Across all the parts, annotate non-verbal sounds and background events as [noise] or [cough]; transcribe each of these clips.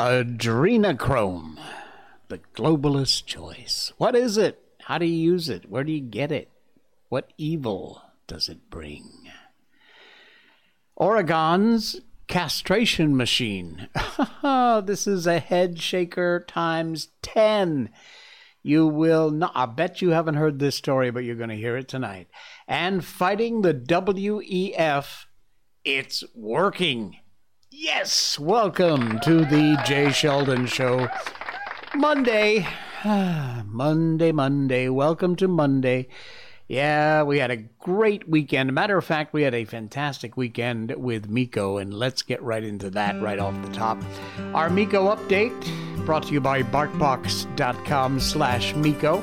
Adrenochrome, the globalist choice. What is it? How do you use it? Where do you get it? What evil does it bring? Oregon's castration machine. [laughs] this is a head shaker times 10. You will not, I bet you haven't heard this story, but you're going to hear it tonight. And fighting the WEF, it's working. Yes, welcome to the Jay Sheldon Show. Monday, ah, Monday, Monday. Welcome to Monday. Yeah, we had a great weekend. Matter of fact, we had a fantastic weekend with Miko, and let's get right into that right off the top. Our Miko update brought to you by BarkBox.com slash Miko.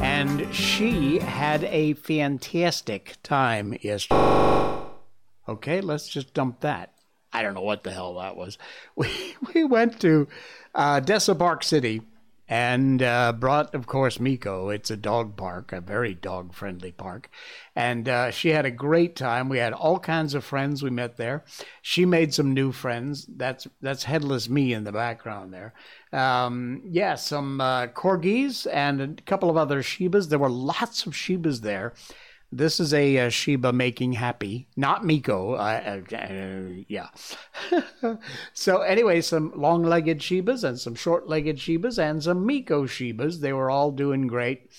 And she had a fantastic time yesterday. Okay, let's just dump that. I don't know what the hell that was. [laughs] We, we went to uh, Desa Park City and uh, brought, of course, Miko. It's a dog park, a very dog friendly park. And uh, she had a great time. We had all kinds of friends we met there. She made some new friends. That's that's headless me in the background there. Um, yeah, some uh, corgis and a couple of other Shibas. There were lots of Shibas there. This is a, a Shiba making happy, not Miko. Uh, uh, uh yeah. [laughs] so anyway, some long-legged Shibas and some short-legged Shibas and some Miko Shibas. They were all doing great.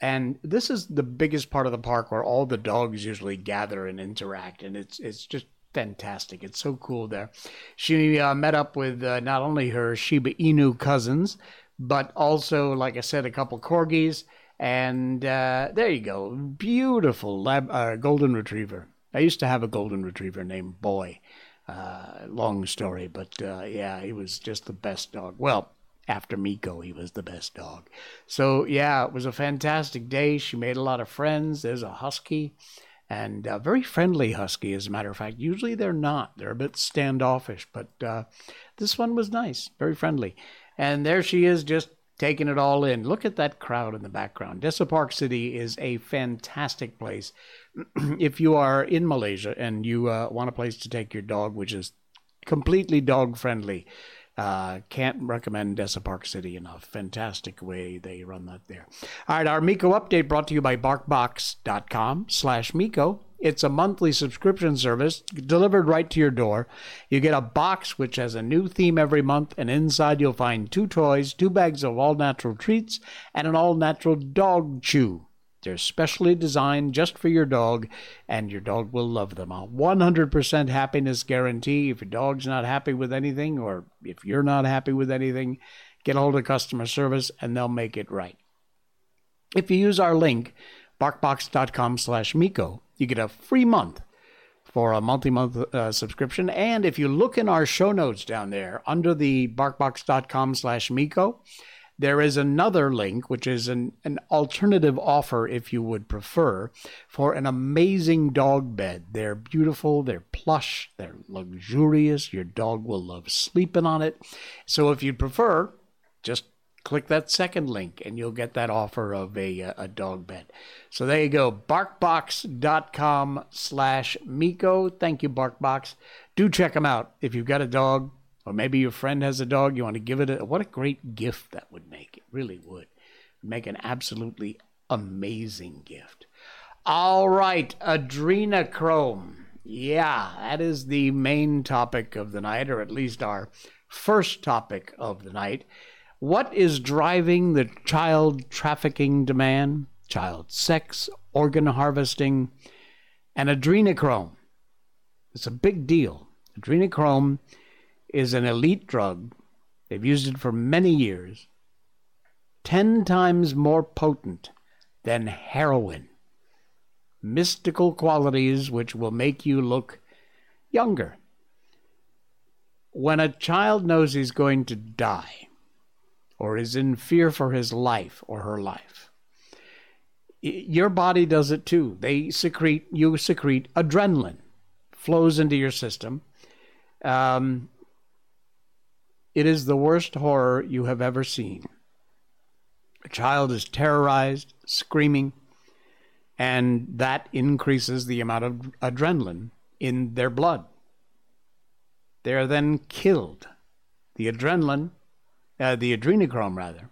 And this is the biggest part of the park where all the dogs usually gather and interact, and it's it's just fantastic. It's so cool there. She uh, met up with uh, not only her Shiba Inu cousins, but also, like I said, a couple corgis and uh, there you go. Beautiful lab, uh, golden retriever. I used to have a golden retriever named Boy. Uh, long story, but uh, yeah, he was just the best dog. Well, after Miko, he was the best dog. So yeah, it was a fantastic day. She made a lot of friends. There's a husky, and a very friendly husky, as a matter of fact. Usually they're not. They're a bit standoffish, but uh, this one was nice, very friendly. And there she is, just taking it all in. Look at that crowd in the background. Desa Park City is a fantastic place. [clears throat] if you are in Malaysia and you uh, want a place to take your dog, which is completely dog friendly, uh, can't recommend Desa Park City enough. Fantastic way they run that there. All right, our Miko update brought to you by BarkBox.com slash Miko. It's a monthly subscription service delivered right to your door. You get a box which has a new theme every month, and inside you'll find two toys, two bags of all natural treats, and an all natural dog chew. They're specially designed just for your dog, and your dog will love them. A 100% happiness guarantee. If your dog's not happy with anything, or if you're not happy with anything, get a hold of customer service and they'll make it right. If you use our link, barkbox.com slash Miko, you get a free month for a multi-month uh, subscription. And if you look in our show notes down there under the barkbox.com slash Miko, there is another link, which is an, an alternative offer, if you would prefer, for an amazing dog bed. They're beautiful, they're plush, they're luxurious. Your dog will love sleeping on it. So if you'd prefer, just click that second link and you'll get that offer of a, uh, a dog bed. So there you go, barkbox.com slash Miko. Thank you, Barkbox. Do check them out. If you've got a dog, or maybe your friend has a dog, you want to give it a what a great gift that would make. It really would. Make an absolutely amazing gift. All right, adrenochrome. Yeah, that is the main topic of the night, or at least our first topic of the night. What is driving the child trafficking demand? Child sex, organ harvesting, and adrenochrome. It's a big deal. Adrenochrome is an elite drug. They've used it for many years. 10 times more potent than heroin. Mystical qualities which will make you look younger. When a child knows he's going to die, or is in fear for his life or her life, your body does it too. They secrete, you secrete adrenaline, flows into your system. Um, it is the worst horror you have ever seen. A child is terrorized, screaming, and that increases the amount of adrenaline in their blood. They are then killed The adrenaline, uh, the adrenochrome rather,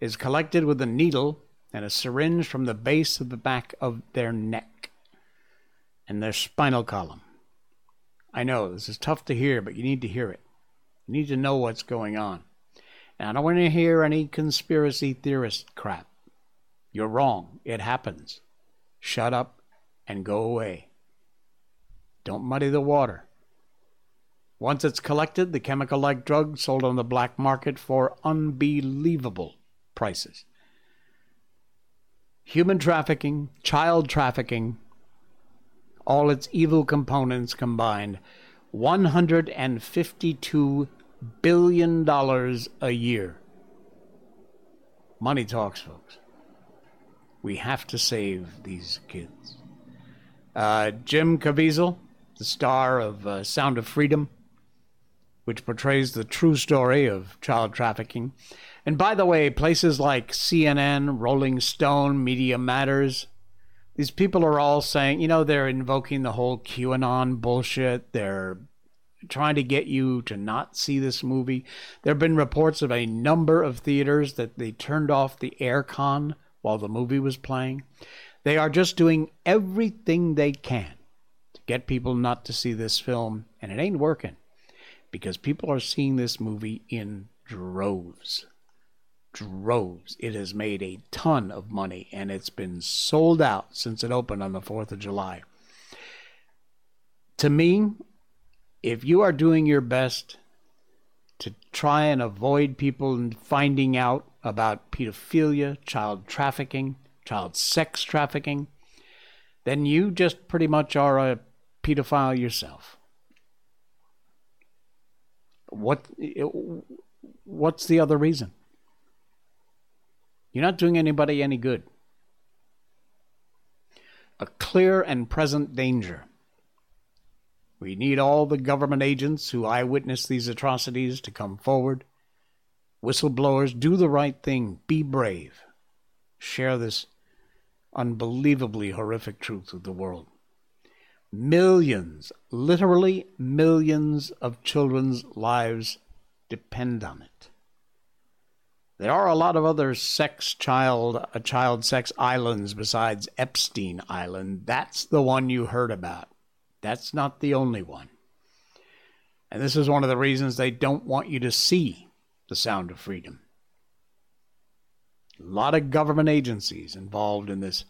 is collected with a needle and a syringe from the base of the back of their neck and their spinal column. I know this is tough to hear, but you need to hear it. You need to know what's going on. And I don't want to hear any conspiracy theorist crap. You're wrong. It happens. Shut up and go away. Don't muddy the water. Once it's collected, the chemical like drug sold on the black market for unbelievable prices. Human trafficking, child trafficking, all its evil components combined, $152 billion a year. Money talks, folks. We have to save these kids. Uh, Jim Caviezel, the star of uh, Sound of Freedom, which portrays the true story of child trafficking. And by the way, places like CNN, Rolling Stone, Media Matters, these people are all saying, you know, they're invoking the whole QAnon bullshit. They're trying to get you to not see this movie. There have been reports of a number of theaters that they turned off the aircon while the movie was playing. They are just doing everything they can to get people not to see this film, and it ain't working because people are seeing this movie in droves. Droves. It has made a ton of money and it's been sold out since it opened on the 4th of July. To me, if you are doing your best to try and avoid people finding out about pedophilia, child trafficking, child sex trafficking, then you just pretty much are a pedophile yourself. What what's the other reason? You're not doing anybody any good. A clear and present danger we need all the government agents who eyewitness these atrocities to come forward. Whistleblowers, do the right thing. Be brave. Share this unbelievably horrific truth with the world. Millions, literally millions of children's lives depend on it. There are a lot of other sex child, uh, child sex islands besides Epstein Island. That's the one you heard about. That's not the only one. And this is one of the reasons they don't want you to see the sound of freedom. A lot of government agencies involved in this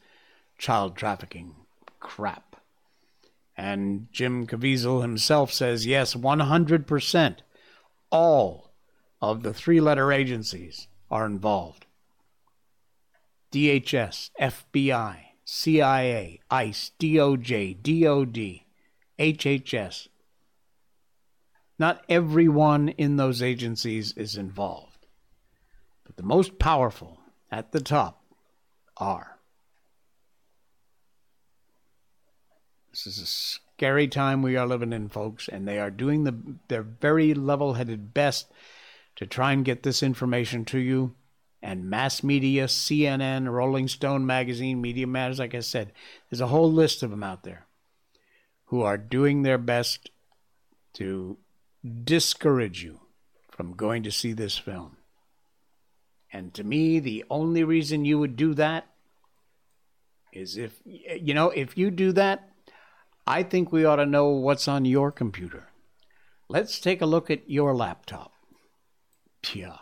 child trafficking crap. And Jim Caviezel himself says yes, 100%. All of the three letter agencies are involved DHS, FBI, CIA, ICE, DOJ, DOD. HHS. Not everyone in those agencies is involved, but the most powerful at the top are. This is a scary time we are living in, folks, and they are doing the, their very level headed best to try and get this information to you. And mass media, CNN, Rolling Stone magazine, Media Matters, like I said, there's a whole list of them out there who are doing their best to discourage you from going to see this film. And to me, the only reason you would do that is if, you know, if you do that, I think we ought to know what's on your computer. Let's take a look at your laptop. Yeah.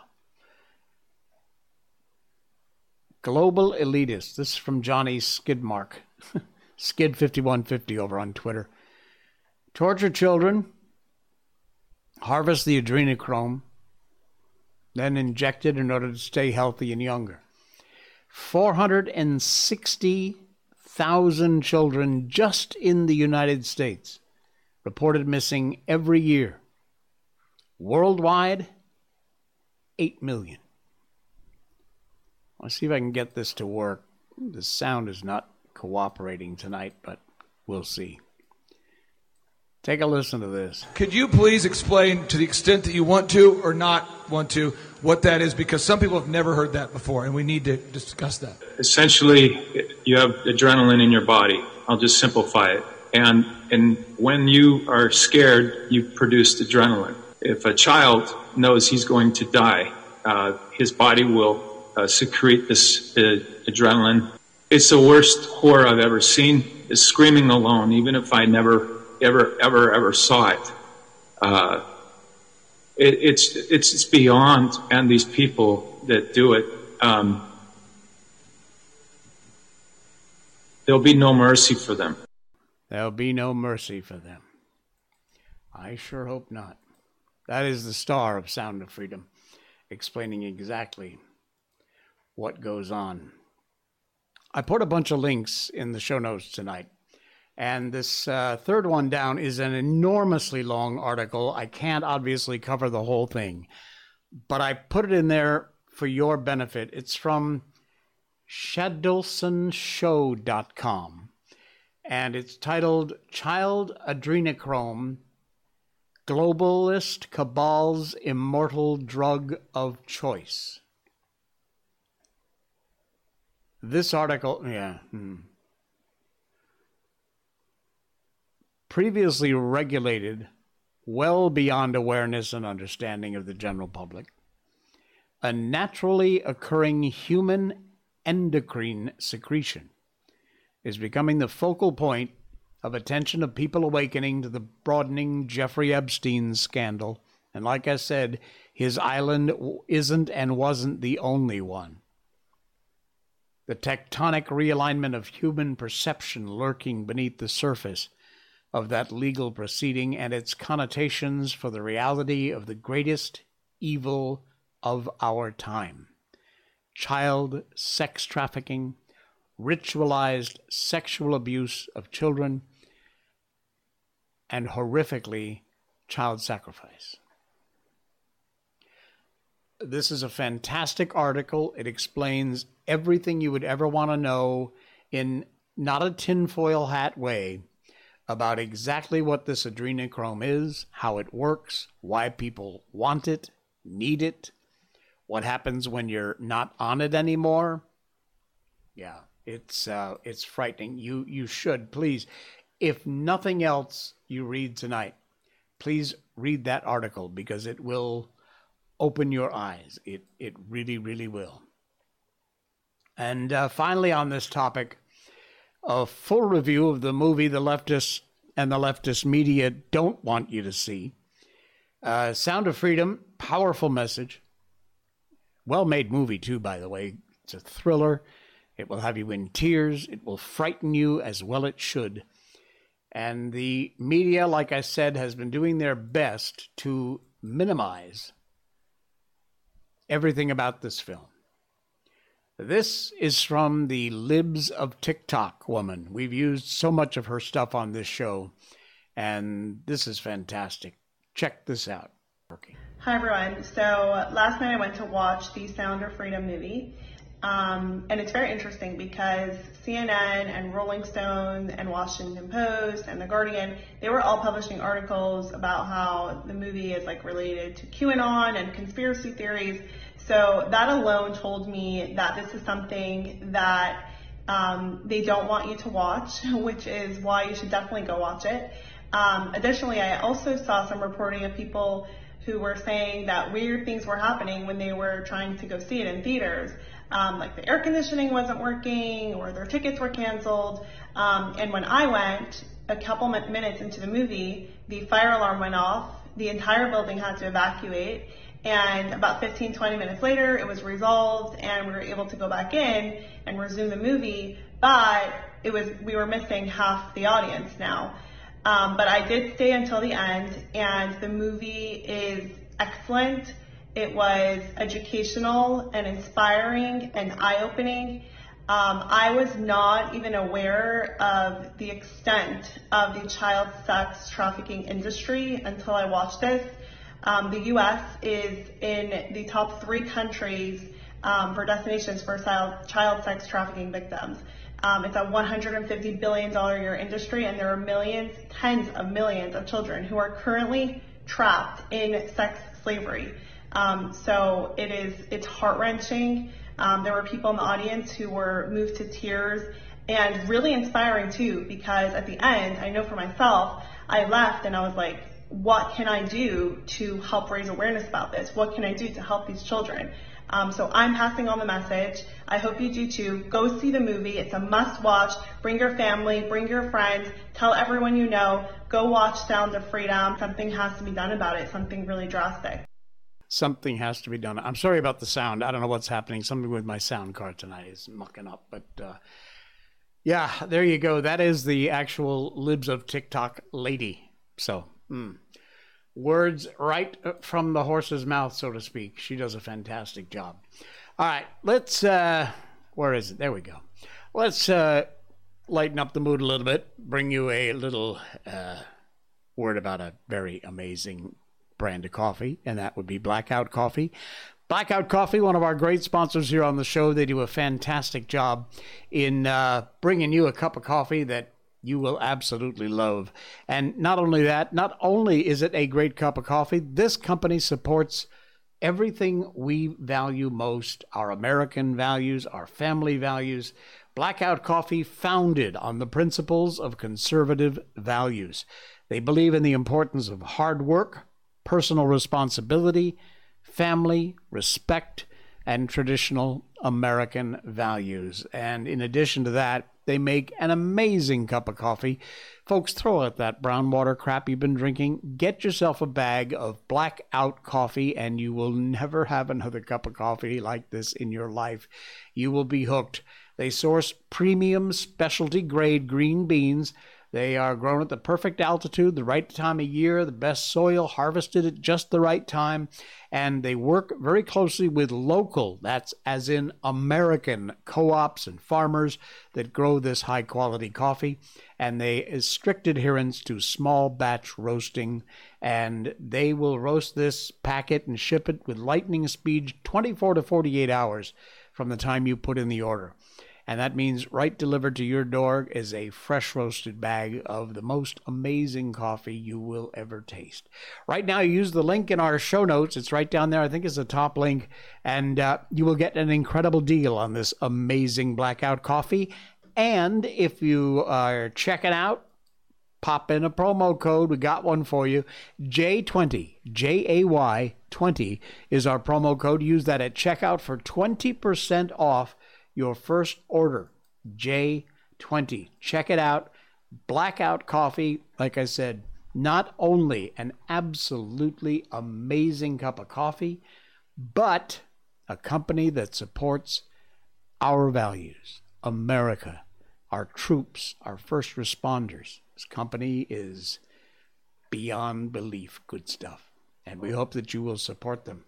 Global elitists. This is from Johnny Skidmark. [laughs] Skid5150 over on Twitter torture children, harvest the adrenochrome, then inject it in order to stay healthy and younger. 460,000 children just in the United States reported missing every year. Worldwide, 8 million. Let's see if I can get this to work. The sound is not cooperating tonight, but we'll see. Take a listen to this. Could you please explain, to the extent that you want to or not want to, what that is? Because some people have never heard that before, and we need to discuss that. Essentially, you have adrenaline in your body. I'll just simplify it. And, and when you are scared, you produce adrenaline. if a child knows he's going to die, uh, his body will uh, secrete this uh, adrenaline. It's the worst horror I've ever seen. Is screaming alone, even if I never, ever, ever, ever saw it. Uh, it it's, it's it's beyond, and these people that do it. Um, there'll be no mercy for them. There'll be no mercy for them. I sure hope not. That is the star of Sound of Freedom, explaining exactly what goes on. I put a bunch of links in the show notes tonight. And this uh, third one down is an enormously long article. I can't obviously cover the whole thing, but I put it in there for your benefit. It's from shadolsonshow.com, and it's titled Child Adrenochrome Globalist Cabal's Immortal Drug of Choice. This article, yeah. Hmm. Previously regulated well beyond awareness and understanding of the general public, a naturally occurring human endocrine secretion is becoming the focal point of attention of people awakening to the broadening Jeffrey Epstein scandal. And like I said, his island isn't and wasn't the only one. The tectonic realignment of human perception lurking beneath the surface of that legal proceeding and its connotations for the reality of the greatest evil of our time child sex trafficking, ritualized sexual abuse of children and horrifically child sacrifice. This is a fantastic article. It explains everything you would ever want to know in not a tinfoil hat way about exactly what this adrenochrome is, how it works, why people want it, need it, what happens when you're not on it anymore. Yeah, it's uh, it's frightening. You you should please, if nothing else, you read tonight, please read that article because it will open your eyes. It, it really, really will. And uh, finally, on this topic, a full review of the movie the leftists and the leftist media don't want you to see. Uh, Sound of Freedom, powerful message. Well made movie, too, by the way. It's a thriller. It will have you in tears. It will frighten you as well it should. And the media, like I said, has been doing their best to minimize everything about this film. This is from the Libs of TikTok woman. We've used so much of her stuff on this show, and this is fantastic. Check this out. Hi, everyone. So last night I went to watch the Sound of Freedom movie. Um, and it's very interesting because CNN and Rolling Stone and Washington Post and The Guardian, they were all publishing articles about how the movie is like related to QAnon and conspiracy theories. So that alone told me that this is something that um, they don't want you to watch, [laughs] which is why you should definitely go watch it. Um, additionally, I also saw some reporting of people who were saying that weird things were happening when they were trying to go see it in theaters um, like the air conditioning wasn't working or their tickets were canceled. Um, and when I went, a couple minutes into the movie, the fire alarm went off. The entire building had to evacuate. And about 15, 20 minutes later, it was resolved and we were able to go back in and resume the movie. But it was, we were missing half the audience now. Um, but I did stay until the end and the movie is excellent. It was educational and inspiring and eye-opening. Um, I was not even aware of the extent of the child sex trafficking industry until I watched this. Um, the U.S. is in the top three countries um, for destinations for child, sex trafficking victims. Um, it's a $150 billion year industry, and there are millions, tens of millions of children who are currently trapped in sex slavery. Um, so it is, it's heart wrenching. Um, there were people in the audience who were moved to tears and really inspiring too, because at the end, I know for myself, I left and I was like, what can I do to help raise awareness about this? What can I do to help these children? Um, so I'm passing on the message. I hope you do too. Go see the movie. It's a must watch. Bring your family, bring your friends, tell everyone you know. Go watch Sound of Freedom. Something has to be done about it, something really drastic. Something has to be done. I'm sorry about the sound. I don't know what's happening. Something with my sound card tonight is mucking up. But uh, yeah, there you go. That is the actual Libs of TikTok lady. So, mm words right from the horse's mouth, so to speak. She does a fantastic job. All right, let's. Uh, where is it? There we go. Let's uh, lighten up the mood a little bit. Bring you a little uh, word about a very amazing brand of coffee, and that would be Blackout Coffee. Blackout Coffee, one of our great sponsors here on the show, they do a fantastic job in uh, bringing you a cup of coffee that you will absolutely love. And not only that, not only is it a great cup of coffee, this company supports everything we value most our American values, our family values. Blackout Coffee, founded on the principles of conservative values. They believe in the importance of hard work, personal responsibility, family, respect, and traditional American values. And in addition to that, they make an amazing cup of coffee. Folks, throw out that brown water crap you've been drinking. Get yourself a bag of blackout coffee, and you will never have another cup of coffee like this in your life. You will be hooked. They source premium specialty grade green beans they are grown at the perfect altitude, the right time of year, the best soil, harvested at just the right time, and they work very closely with local, that's as in American co ops and farmers that grow this high quality coffee. And they is strict adherence to small batch roasting, and they will roast this packet and ship it with lightning speed 24 to 48 hours from the time you put in the order and that means right delivered to your door is a fresh roasted bag of the most amazing coffee you will ever taste. Right now, use the link in our show notes. It's right down there. I think it's the top link, and uh, you will get an incredible deal on this amazing blackout coffee. And if you are checking out, pop in a promo code. We got one for you. J20, J A Y 20 is our promo code. Use that at checkout for 20% off your first order, J20. Check it out. Blackout Coffee, like I said, not only an absolutely amazing cup of coffee, but a company that supports our values, America, our troops, our first responders. This company is beyond belief good stuff. And we hope that you will support them.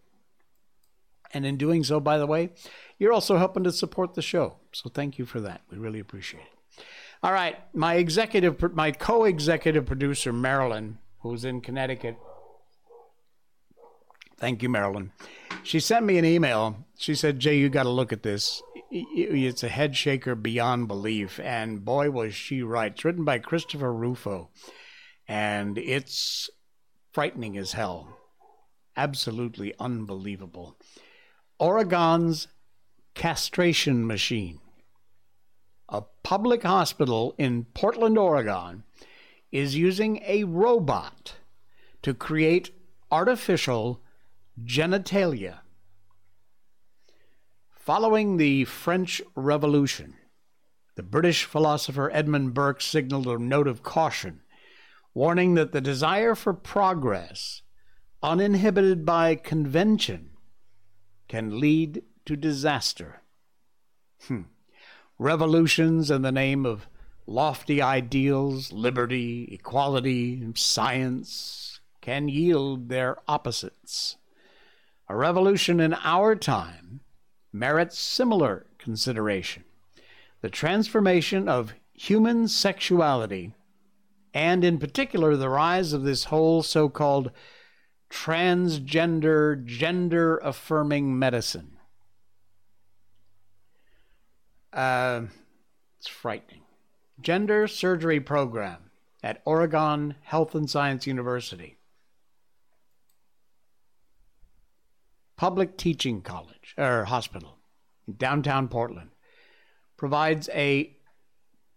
And in doing so, by the way, you're also helping to support the show. So thank you for that. We really appreciate it. All right, my executive, my co-executive producer Marilyn, who's in Connecticut. Thank you, Marilyn. She sent me an email. She said, "Jay, you got to look at this. It's a head shaker beyond belief." And boy, was she right. It's written by Christopher Rufo, and it's frightening as hell. Absolutely unbelievable. Oregon's castration machine. A public hospital in Portland, Oregon, is using a robot to create artificial genitalia. Following the French Revolution, the British philosopher Edmund Burke signaled a note of caution, warning that the desire for progress, uninhibited by convention, can lead to disaster. Hmm. Revolutions in the name of lofty ideals, liberty, equality, science can yield their opposites. A revolution in our time merits similar consideration. The transformation of human sexuality, and in particular the rise of this whole so called transgender, gender affirming medicine. Uh, it's frightening. Gender surgery program at Oregon Health and Science University. Public Teaching College or Hospital in downtown Portland provides a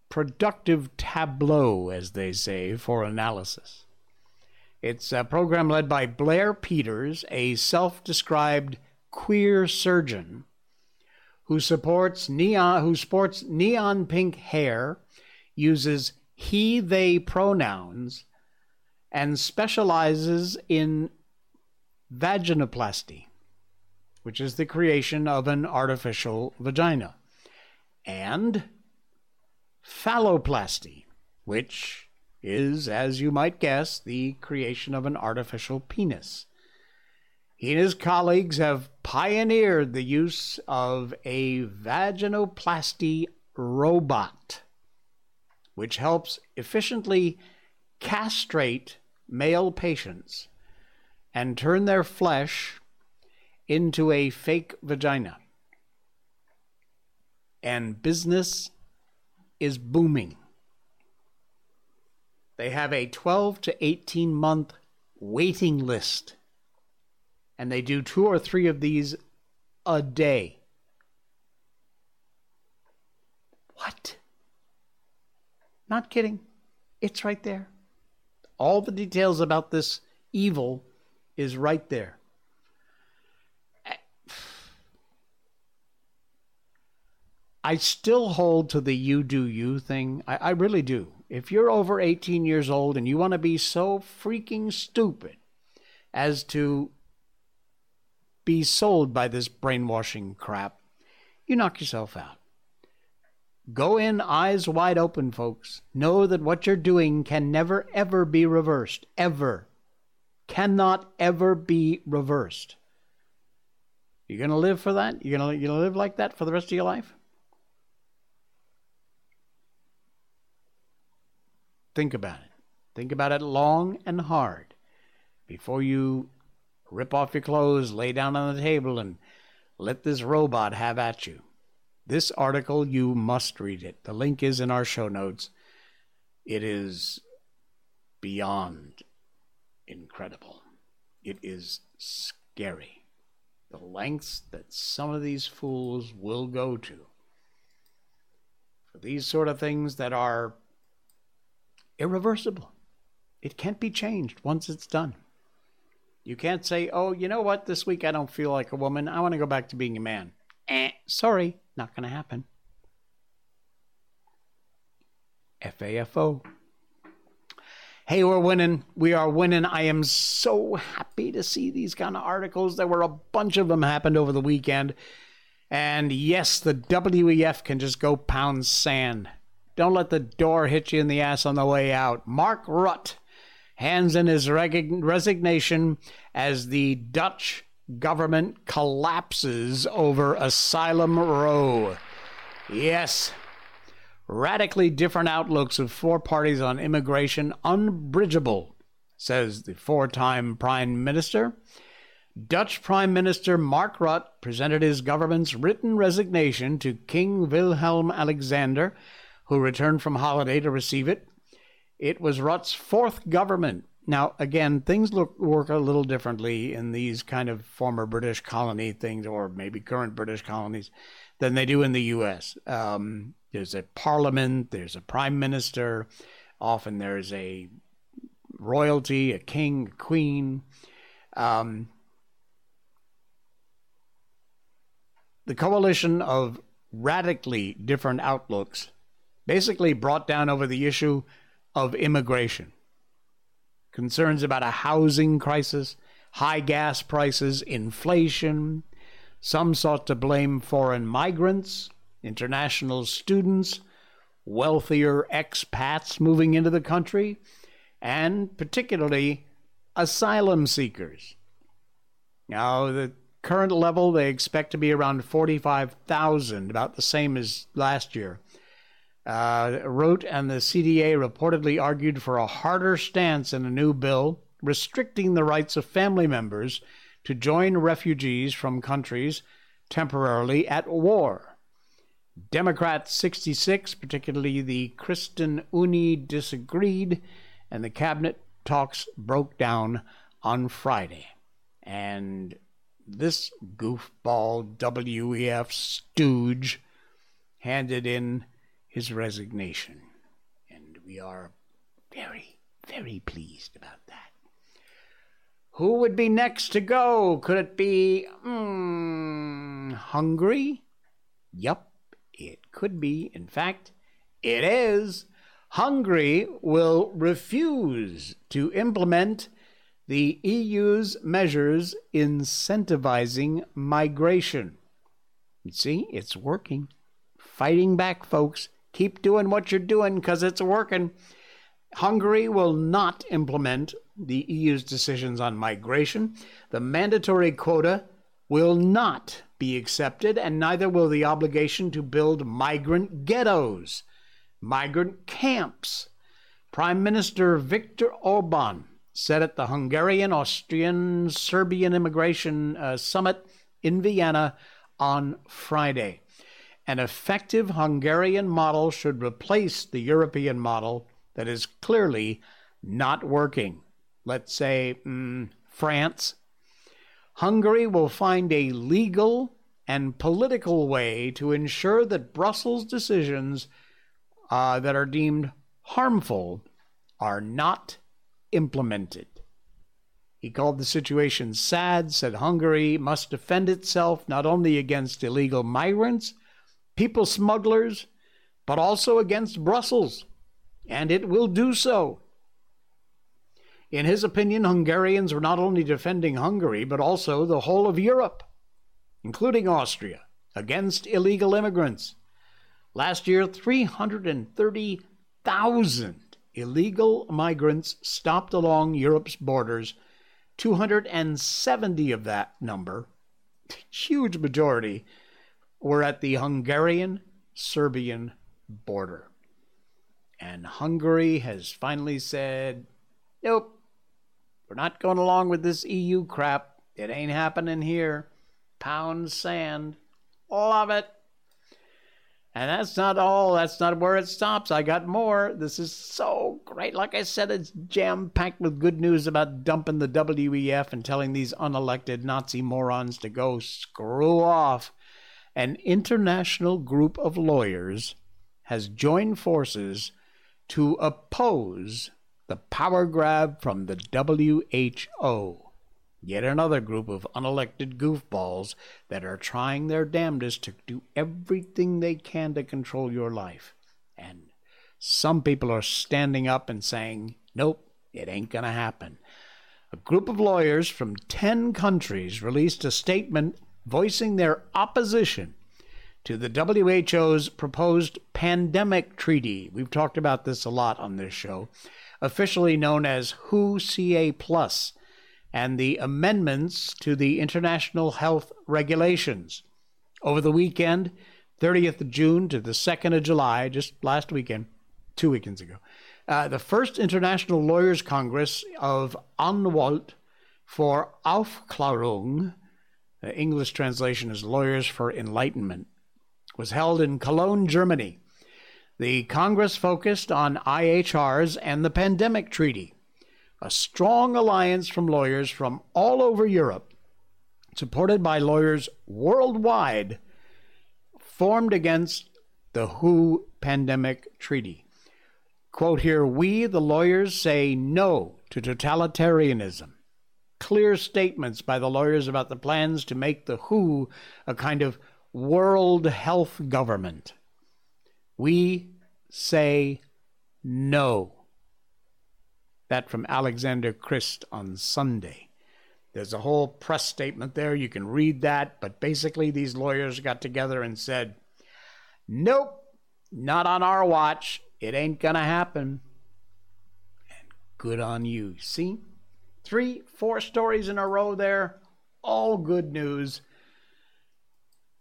productive tableau, as they say, for analysis. It's a program led by Blair Peters, a self described queer surgeon who supports neon who sports neon pink hair, uses he they pronouns, and specializes in vaginoplasty, which is the creation of an artificial vagina, and phalloplasty, which is, as you might guess, the creation of an artificial penis. He and his colleagues have pioneered the use of a vaginoplasty robot, which helps efficiently castrate male patients and turn their flesh into a fake vagina. And business is booming. They have a 12 to 18 month waiting list. And they do two or three of these a day. What? Not kidding. It's right there. All the details about this evil is right there. I still hold to the you do you thing. I, I really do. If you're over 18 years old and you want to be so freaking stupid as to be sold by this brainwashing crap, you knock yourself out. Go in eyes wide open, folks. Know that what you're doing can never, ever be reversed. Ever. Cannot ever be reversed. You're going to live for that? You're going to live like that for the rest of your life? Think about it. Think about it long and hard before you rip off your clothes, lay down on the table, and let this robot have at you. This article, you must read it. The link is in our show notes. It is beyond incredible. It is scary. The lengths that some of these fools will go to for these sort of things that are irreversible. It can't be changed once it's done. You can't say, oh, you know what, this week I don't feel like a woman. I want to go back to being a man. Eh, sorry, not going to happen. FAFO. Hey, we're winning. We are winning. I am so happy to see these kind of articles. There were a bunch of them happened over the weekend. And yes, the WEF can just go pound sand. Don't let the door hit you in the ass on the way out. Mark Rutte hands in his reg- resignation as the Dutch government collapses over Asylum Row. Yes, radically different outlooks of four parties on immigration unbridgeable, says the four time Prime Minister. Dutch Prime Minister Mark Rutte presented his government's written resignation to King Wilhelm Alexander who returned from holiday to receive it. It was Rutte's fourth government. Now, again, things look work a little differently in these kind of former British colony things, or maybe current British colonies, than they do in the U.S. Um, there's a parliament, there's a prime minister, often there's a royalty, a king, a queen. Um, the coalition of radically different outlooks basically brought down over the issue of immigration. Concerns about a housing crisis, high gas prices, inflation. Some sought to blame foreign migrants, international students, wealthier expats moving into the country, and particularly asylum seekers. Now, the current level they expect to be around 45,000, about the same as last year uh, Rutte and the CDA reportedly argued for a harder stance in a new bill restricting the rights of family members to join refugees from countries temporarily at war. Democrat 66, particularly the Christen Unie, disagreed, and the cabinet talks broke down on Friday. And this goofball WEF stooge handed in his resignation. And we are very, very pleased about that. Who would be next to go? Could it be mm, Hungary? Yup, it could be. In fact, it is. Hungary will refuse to implement the EU's measures incentivizing migration. See, it's working. Fighting back, folks. Keep doing what you're doing because it's working. Hungary will not implement the EU's decisions on migration. The mandatory quota will not be accepted, and neither will the obligation to build migrant ghettos, migrant camps. Prime Minister Viktor Orban said at the Hungarian, Austrian, Serbian Immigration uh, Summit in Vienna on Friday. An effective Hungarian model should replace the European model that is clearly not working. Let's say mm, France. Hungary will find a legal and political way to ensure that Brussels decisions uh, that are deemed harmful are not implemented. He called the situation sad, said Hungary must defend itself not only against illegal migrants, people smugglers, but also against Brussels, and it will do so. In his opinion, Hungarians were not only defending Hungary, but also the whole of Europe, including Austria, against illegal immigrants. Last year, 330,000 illegal migrants stopped along Europe's borders. 270 of that number, [laughs] huge majority, were at the Hungarian Serbian border. And Hungary has finally said, nope, we're not going along with this EU crap. It ain't happening here. Pound sand. Love it. And that's not all. That's not where it stops. I got more. This is so great. Like I said, it's jam packed with good news about dumping the WEF and telling these unelected Nazi morons to go screw off. An international group of lawyers has joined forces to oppose the power grab from the WHO. Yet another group of unelected goofballs that are trying their damnedest to do everything they can to control your life. And some people are standing up and saying, nope, it ain't going to happen. A group of lawyers from 10 countries released a statement voicing their opposition to the WHO's proposed pandemic treaty. We've talked about this a lot on this show, officially known as WHO CA Plus and the amendments to the international health regulations. Over the weekend, 30th of June to the 2nd of July, just last weekend, two weekends ago, uh, the first International Lawyers Congress of Anwalt for Aufklärung, the English translation is Lawyers for Enlightenment, was held in Cologne, Germany. The Congress focused on IHRs and the pandemic treaty a strong alliance from lawyers from all over Europe, supported by lawyers worldwide, formed against the WHO pandemic treaty. Quote here We, the lawyers, say no to totalitarianism. Clear statements by the lawyers about the plans to make the WHO a kind of world health government. We say no. That from Alexander Christ on Sunday. There's a whole press statement there. You can read that. But basically, these lawyers got together and said, Nope, not on our watch. It ain't going to happen. And good on you. See? Three, four stories in a row there. All good news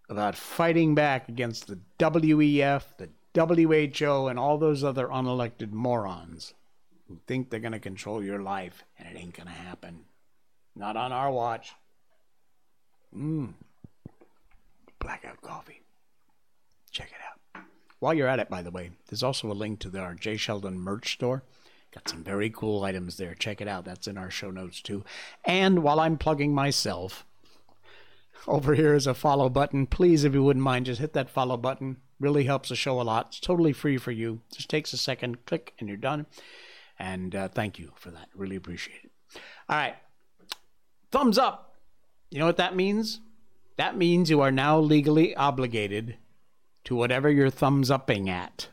about fighting back against the WEF, the WHO, and all those other unelected morons who think they're going to control your life, and it ain't going to happen. Not on our watch. Mmm. Blackout coffee. Check it out. While you're at it, by the way, there's also a link to our Jay Sheldon merch store. Got some very cool items there. Check it out. That's in our show notes too. And while I'm plugging myself, over here is a follow button. Please, if you wouldn't mind, just hit that follow button. Really helps the show a lot. It's totally free for you. Just takes a second, click, and you're done. And uh, thank you for that. Really appreciate it. All right. thumbs up. You know what that means? That means you are now legally obligated to whatever you're thumbs upping at.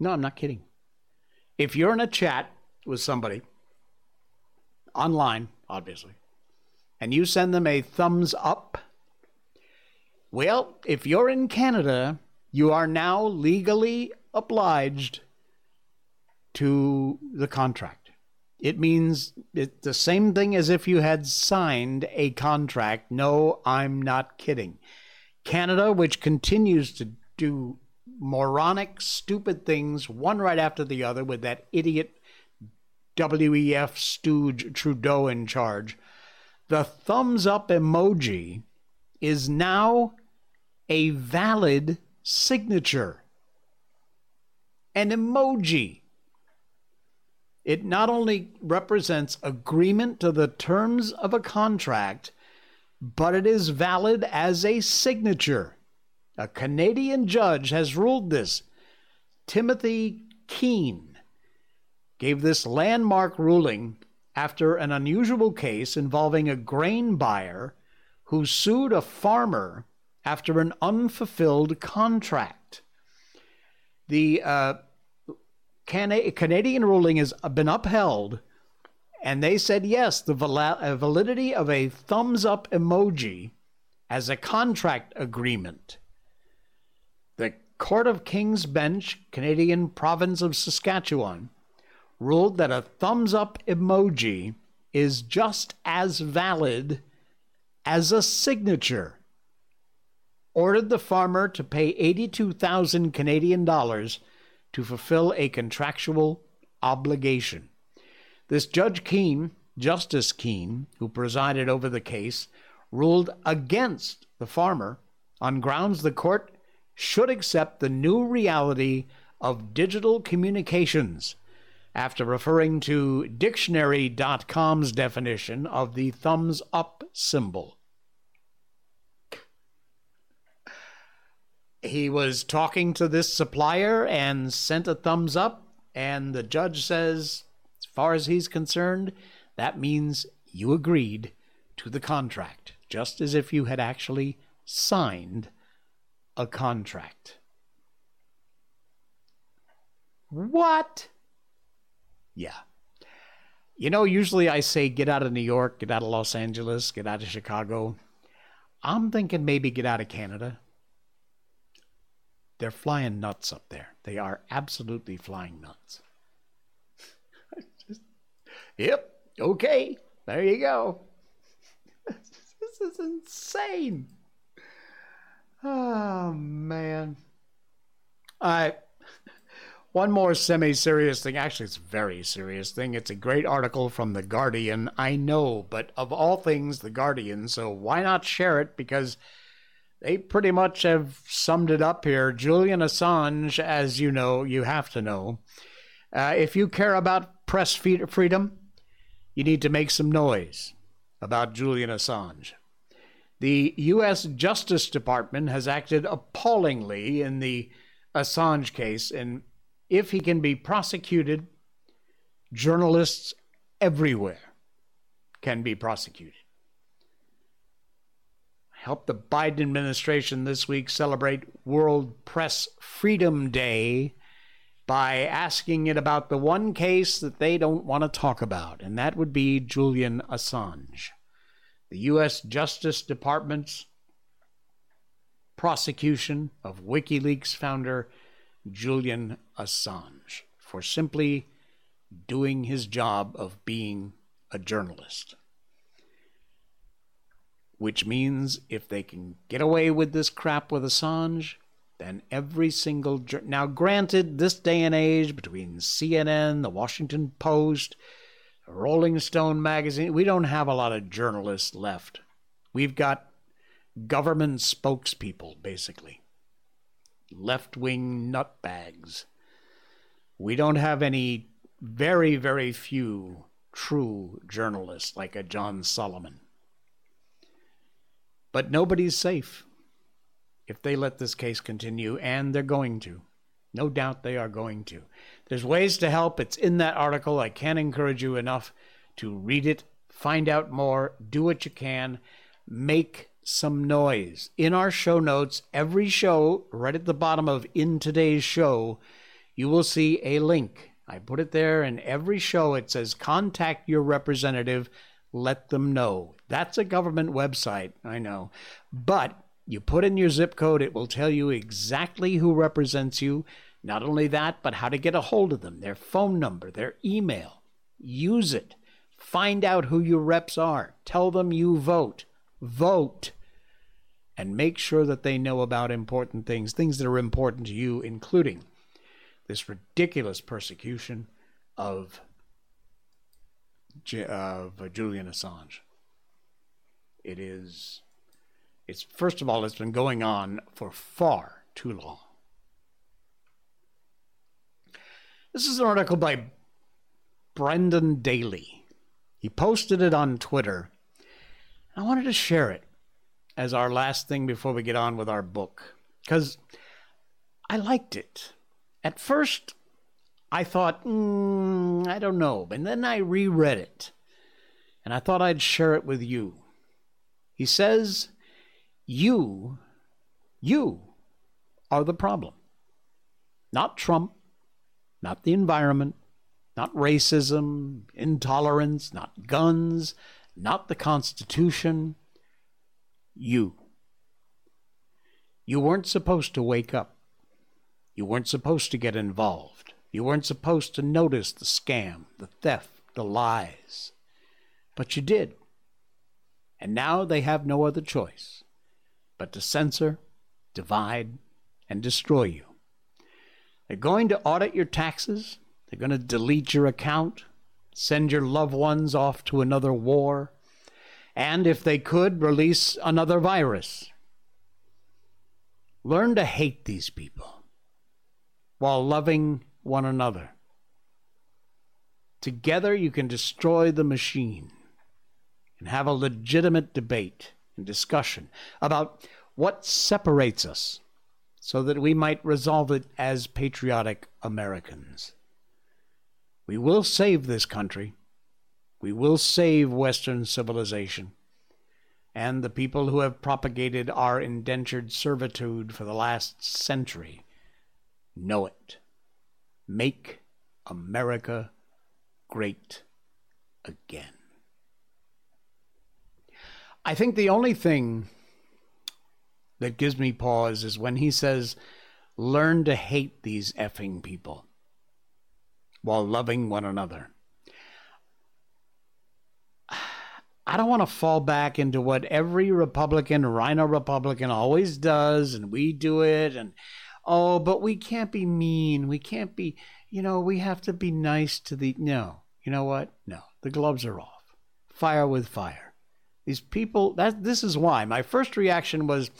No, I'm not kidding. If you're in a chat with somebody online, obviously, and you send them a thumbs up, well, if you're in Canada, you are now legally obliged to the contract. It means it's the same thing as if you had signed a contract. No, I'm not kidding. Canada, which continues to do moronic, stupid things, one right after the other, with that idiot WEF stooge Trudeau in charge, the thumbs up emoji is now a valid signature. An emoji. It not only represents agreement to the terms of a contract, but it is valid as a signature. A Canadian judge has ruled this. Timothy Keene gave this landmark ruling after an unusual case involving a grain buyer who sued a farmer after an unfulfilled contract. The uh, Canadian ruling has been upheld, and they said yes, the uh, validity of a thumbs up emoji as a contract agreement. The Court of King's Bench, Canadian province of Saskatchewan, ruled that a thumbs up emoji is just as valid as a signature ordered the farmer to pay 82,000 Canadian dollars to fulfill a contractual obligation. This Judge Keene, Justice Keene, who presided over the case, ruled against the farmer on grounds the court should accept the new reality of digital communications after referring to dictionary.com's definition of the thumbs up symbol. he was talking to this supplier and sent a thumbs up, and the judge says, as far as he's concerned, that means you agreed to the contract, just as if you had actually signed a contract. What? Yeah. You know, usually I say get out of New York, get out of Los Angeles, get out of Chicago. I'm thinking maybe get out of Canada. They're flying nuts up there. They are absolutely flying nuts. Just, [laughs] yep, okay, there you go. [laughs] this is insane. Oh, man. Right. One more semi serious thing. Actually, it's a very serious thing. It's a great article from The Guardian. I know, but of all things, The Guardian, so why not share it? Because they pretty much have summed it up here. Julian Assange, as you know, you have to know, uh, if you care about press freedom, you need to make some noise about Julian Assange. The U.S. Justice Department has acted appallingly in the Assange case, and if he can be prosecuted, journalists everywhere can be prosecuted helped the Biden administration this week celebrate World Press Freedom Day by asking it about the one case that they don't want to talk about, and that would be Julian Assange. The U.S. Justice Department's prosecution of WikiLeaks founder Julian Assange for simply doing his job of being a journalist which means if they can get away with this crap with Assange, then every single now granted this day and age between CNN, the Washington Post, Rolling Stone magazine, we don't have a lot of journalists left. We've got government spokespeople basically. Left-wing nutbags. We don't have any very very few true journalists like a John Solomon. But nobody's safe if they let this case continue, and they're going to. No doubt they are going to. There's ways to help. It's in that article. I can't encourage you enough to read it find out more, do what you can, make some noise. In our show notes, every show, right at the bottom of in today's show, you will see a link. I put it there in every show. It says contact your representative, let them know. That's a government website, I know. But you put in your zip code, it will tell you exactly who represents you. Not only that, but how to get a hold of them, their phone number, their email. Use it. Find out who your reps are. Tell them you vote. Vote and make sure that they know about important things, things that are important to you, including this ridiculous persecution of, of Julian Assange. It is, it's first of all, it's been going on for far too long. This is an article by Brendan Daly. He posted it on Twitter. I wanted to share it as our last thing before we get on with our book because I liked it. At first, I thought, mm, I don't know. And then I reread it and I thought I'd share it with you. He says, You, you are the problem. Not Trump, not the environment, not racism, intolerance, not guns, not the Constitution, you. You weren't supposed to wake up. You weren't supposed to get involved. You weren't supposed to notice the scam, the theft, the lies. But you did. And now they have no other choice but to censor, divide, and destroy you. They're going to audit your taxes. They're going to delete your account, send your loved ones off to another war, and if they could, release another virus. Learn to hate these people while loving one another. Together, you can destroy the machine and have a legitimate debate and discussion about what separates us so that we might resolve it as patriotic Americans. We will save this country we will save Western civilization. And the people who have propagated our indentured servitude for the last century know it. Make America great again. I think the only thing that gives me pause is when he says, learn to hate these effing people while loving one another. I don't want to fall back into what every Republican, RINO Republican, always does, and we do it, and oh, but we can't be mean. We can't be, you know, we have to be nice to the. No, you know what? No, the gloves are off. Fire with fire. These people. That this is why my first reaction was,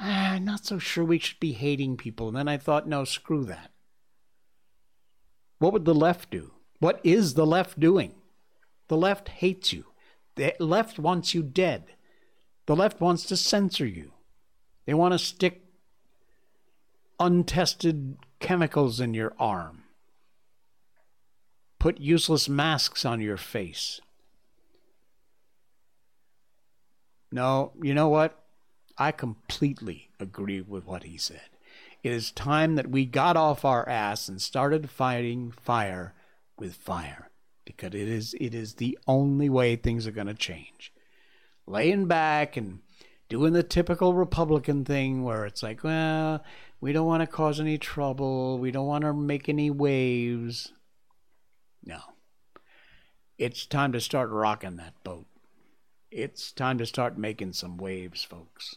ah, I'm not so sure we should be hating people. And then I thought, no, screw that. What would the left do? What is the left doing? The left hates you. The left wants you dead. The left wants to censor you. They want to stick untested chemicals in your arm, put useless masks on your face. No, you know what? I completely agree with what he said. It is time that we got off our ass and started fighting fire with fire because it is it is the only way things are going to change. Laying back and doing the typical Republican thing where it's like, well, we don't want to cause any trouble, we don't want to make any waves. No. It's time to start rocking that boat. It's time to start making some waves, folks.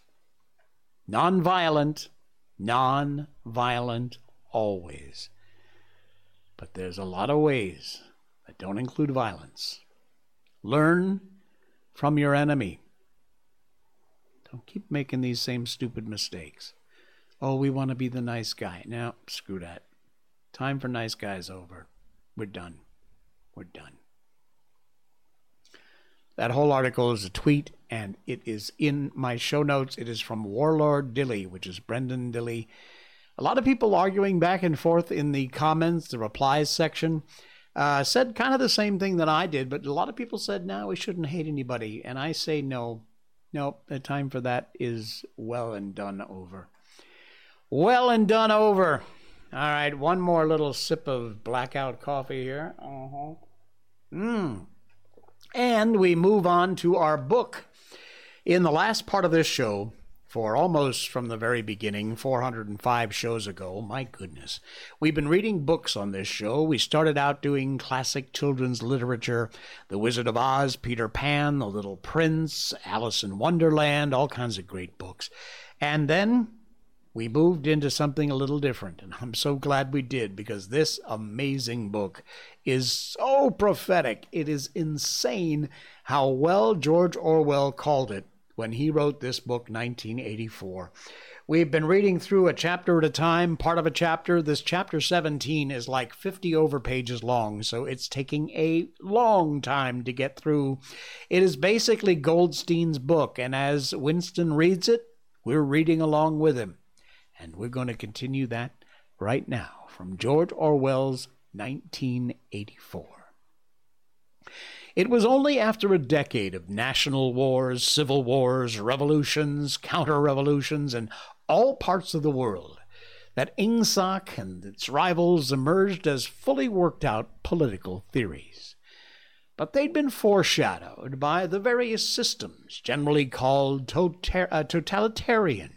Non-violent, non-violent always. But there's a lot of ways that don't include violence. Learn from your enemy. Don't keep making these same stupid mistakes. Oh, we want to be the nice guy. Now, screw that. Time for nice guys over. We're done. We're done. That whole article is a tweet, and it is in my show notes. It is from Warlord Dilley, which is Brendan Dilley. A lot of people arguing back and forth in the comments, the replies section uh, said kind of the same thing that I did, but a lot of people said, no, we shouldn't hate anybody. And I say, no, no, the time for that is well and done over. Well and done over. All right, one more little sip of blackout coffee here. Uh huh. Mmm. And we move on to our book. In the last part of this show, for almost from the very beginning, 405 shows ago. My goodness. We've been reading books on this show. We started out doing classic children's literature The Wizard of Oz, Peter Pan, The Little Prince, Alice in Wonderland, all kinds of great books. And then we moved into something a little different. And I'm so glad we did because this amazing book is so prophetic. It is insane how well George Orwell called it when he wrote this book, 1984. We've been reading through a chapter at a time, part of a chapter. This chapter 17 is like 50 over pages long, so it's taking a long time to get through. It is basically Goldstein's book, and as Winston reads it, we're reading along with him. And we're going to continue that right now from George Orwell's 1984. It was only after a decade of national wars, civil wars, revolutions, counter revolutions in all parts of the world that Ingsoc and its rivals emerged as fully worked out political theories. But they'd been foreshadowed by the various systems, generally called uh, totalitarian,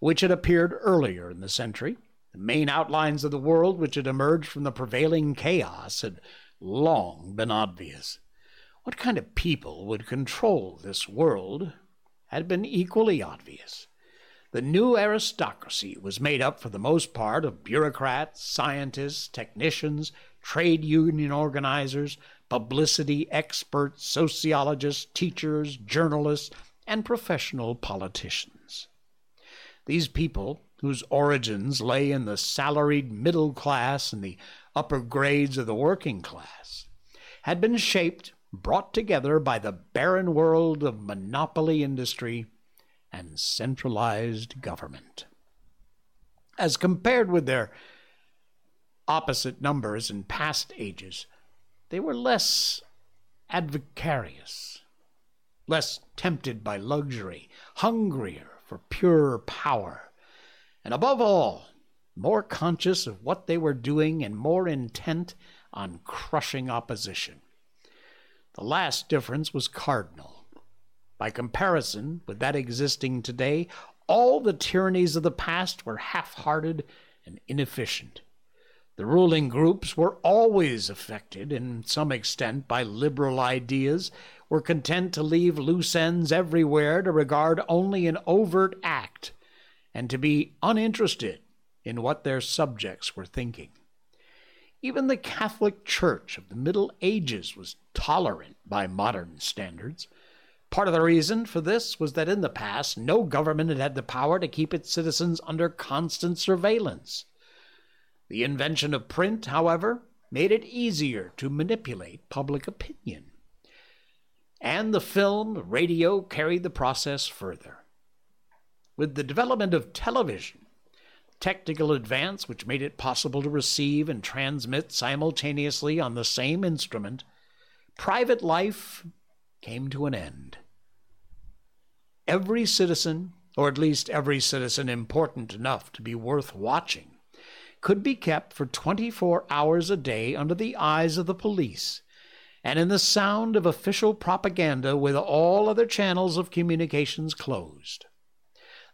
which had appeared earlier in the century. The main outlines of the world which had emerged from the prevailing chaos had long been obvious. What kind of people would control this world had been equally obvious. The new aristocracy was made up for the most part of bureaucrats, scientists, technicians, trade union organizers, publicity experts, sociologists, teachers, journalists, and professional politicians. These people, whose origins lay in the salaried middle class and the upper grades of the working class, had been shaped brought together by the barren world of monopoly industry and centralized government. As compared with their opposite numbers in past ages, they were less advocarious, less tempted by luxury, hungrier for pure power, and above all, more conscious of what they were doing and more intent on crushing opposition. The last difference was cardinal. By comparison with that existing today, all the tyrannies of the past were half hearted and inefficient. The ruling groups were always affected, in some extent, by liberal ideas, were content to leave loose ends everywhere to regard only an overt act, and to be uninterested in what their subjects were thinking. Even the Catholic Church of the Middle Ages was tolerant by modern standards. Part of the reason for this was that in the past, no government had had the power to keep its citizens under constant surveillance. The invention of print, however, made it easier to manipulate public opinion. And the film, radio carried the process further. With the development of television, technical advance which made it possible to receive and transmit simultaneously on the same instrument, private life came to an end. Every citizen, or at least every citizen important enough to be worth watching, could be kept for 24 hours a day under the eyes of the police and in the sound of official propaganda with all other channels of communications closed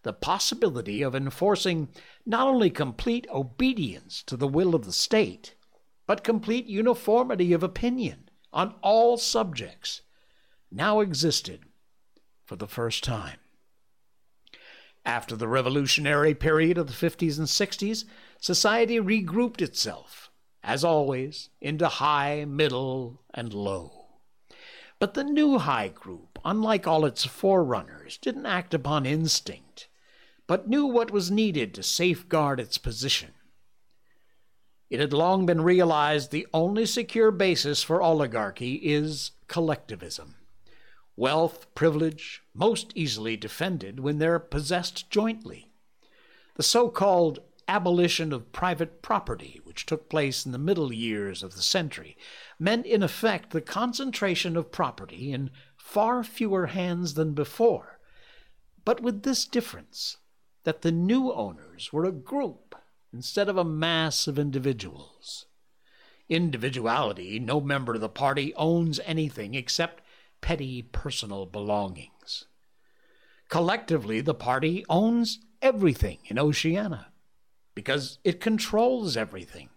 the possibility of enforcing not only complete obedience to the will of the state, but complete uniformity of opinion on all subjects now existed for the first time. After the revolutionary period of the 50s and 60s, society regrouped itself, as always, into high, middle, and low. But the new high group, unlike all its forerunners, didn't act upon instinct but knew what was needed to safeguard its position. It had long been realized the only secure basis for oligarchy is collectivism. Wealth, privilege, most easily defended when they're possessed jointly. The so called abolition of private property, which took place in the middle years of the century, meant in effect the concentration of property in far fewer hands than before, but with this difference that the new owners were a group instead of a mass of individuals. Individuality, no member of the party owns anything except petty personal belongings. Collectively, the party owns everything in Oceania because it controls everything.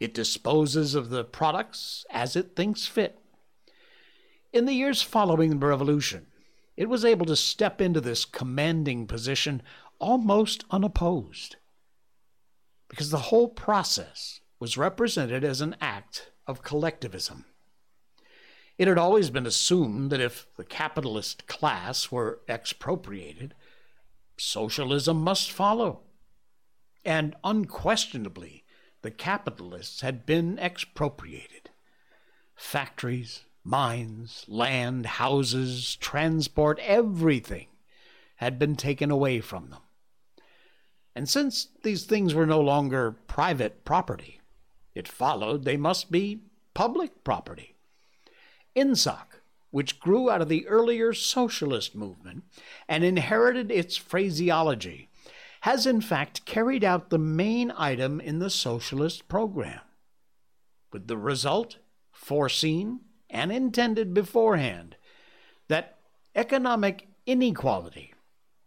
It disposes of the products as it thinks fit. In the years following the revolution, it was able to step into this commanding position almost unopposed because the whole process was represented as an act of collectivism. It had always been assumed that if the capitalist class were expropriated, socialism must follow. And unquestionably, the capitalists had been expropriated. Factories, mines, land, houses, transport, everything had been taken away from them. And since these things were no longer private property, it followed they must be public property. Ingsoc, which grew out of the earlier socialist movement and inherited its phraseology, has in fact carried out the main item in the socialist program, with the result foreseen and intended beforehand that economic inequality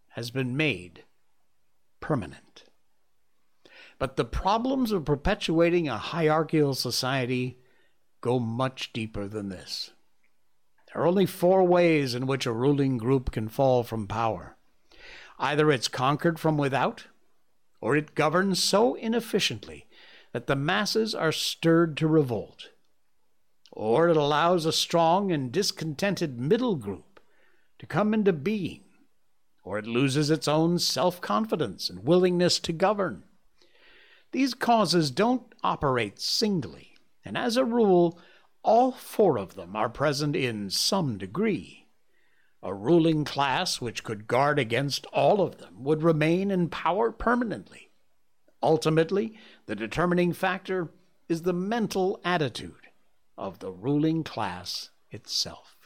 has been made permanent. But the problems of perpetuating a hierarchical society go much deeper than this. There are only four ways in which a ruling group can fall from power. Either it's conquered from without, or it governs so inefficiently that the masses are stirred to revolt, or it allows a strong and discontented middle group to come into being or it loses its own self confidence and willingness to govern. These causes don't operate singly, and as a rule, all four of them are present in some degree. A ruling class which could guard against all of them would remain in power permanently. Ultimately, the determining factor is the mental attitude of the ruling class itself.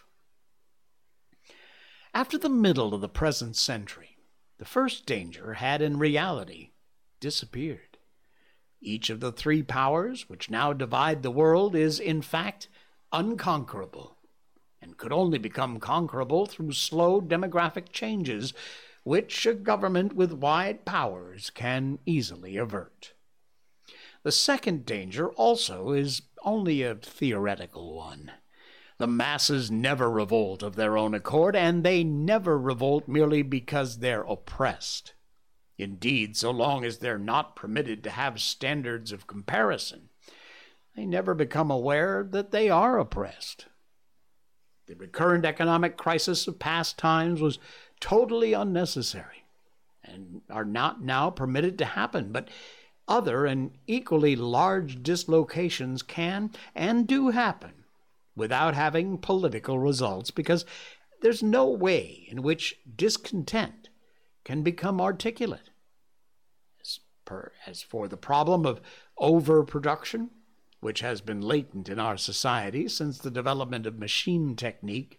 After the middle of the present century, the first danger had in reality disappeared. Each of the three powers which now divide the world is, in fact, unconquerable, and could only become conquerable through slow demographic changes, which a government with wide powers can easily avert. The second danger also is only a theoretical one. The masses never revolt of their own accord, and they never revolt merely because they're oppressed. Indeed, so long as they're not permitted to have standards of comparison, they never become aware that they are oppressed. The recurrent economic crisis of past times was totally unnecessary and are not now permitted to happen, but other and equally large dislocations can and do happen without having political results because there's no way in which discontent can become articulate. As, per, as for the problem of overproduction, which has been latent in our society since the development of machine technique,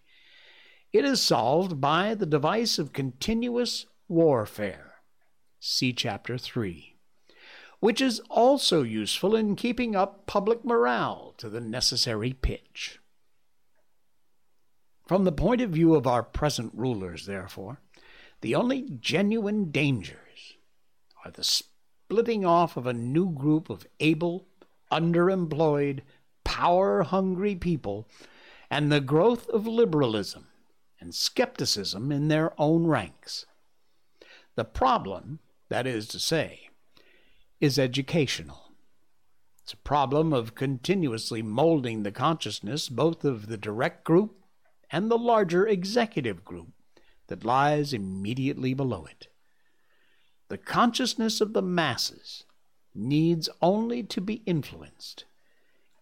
it is solved by the device of continuous warfare. See Chapter 3, which is also useful in keeping up public morale to the necessary pitch. From the point of view of our present rulers, therefore, the only genuine dangers are the splitting off of a new group of able, underemployed, power hungry people, and the growth of liberalism and skepticism in their own ranks. The problem, that is to say, is educational. It's a problem of continuously molding the consciousness both of the direct group and the larger executive group that lies immediately below it. The consciousness of the masses needs only to be influenced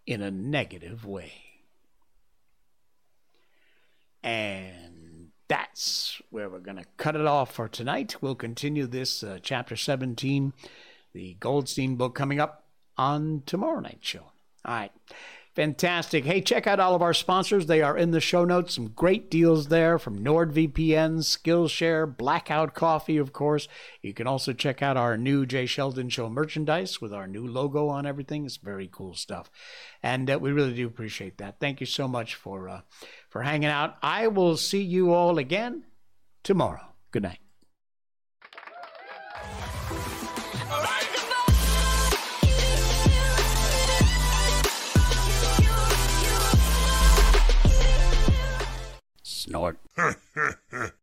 in a negative way. And that's where we're going to cut it off for tonight. We'll continue this uh, chapter 17 the Goldstein book coming up on tomorrow night's show. All right. Fantastic. Hey, check out all of our sponsors. They are in the show notes. Some great deals there from NordVPN, Skillshare, Blackout Coffee, of course. You can also check out our new Jay Sheldon Show merchandise with our new logo on everything. It's very cool stuff. And uh, we really do appreciate that. Thank you so much for, uh, for hanging out. I will see you all again tomorrow. Good night. snort. [laughs]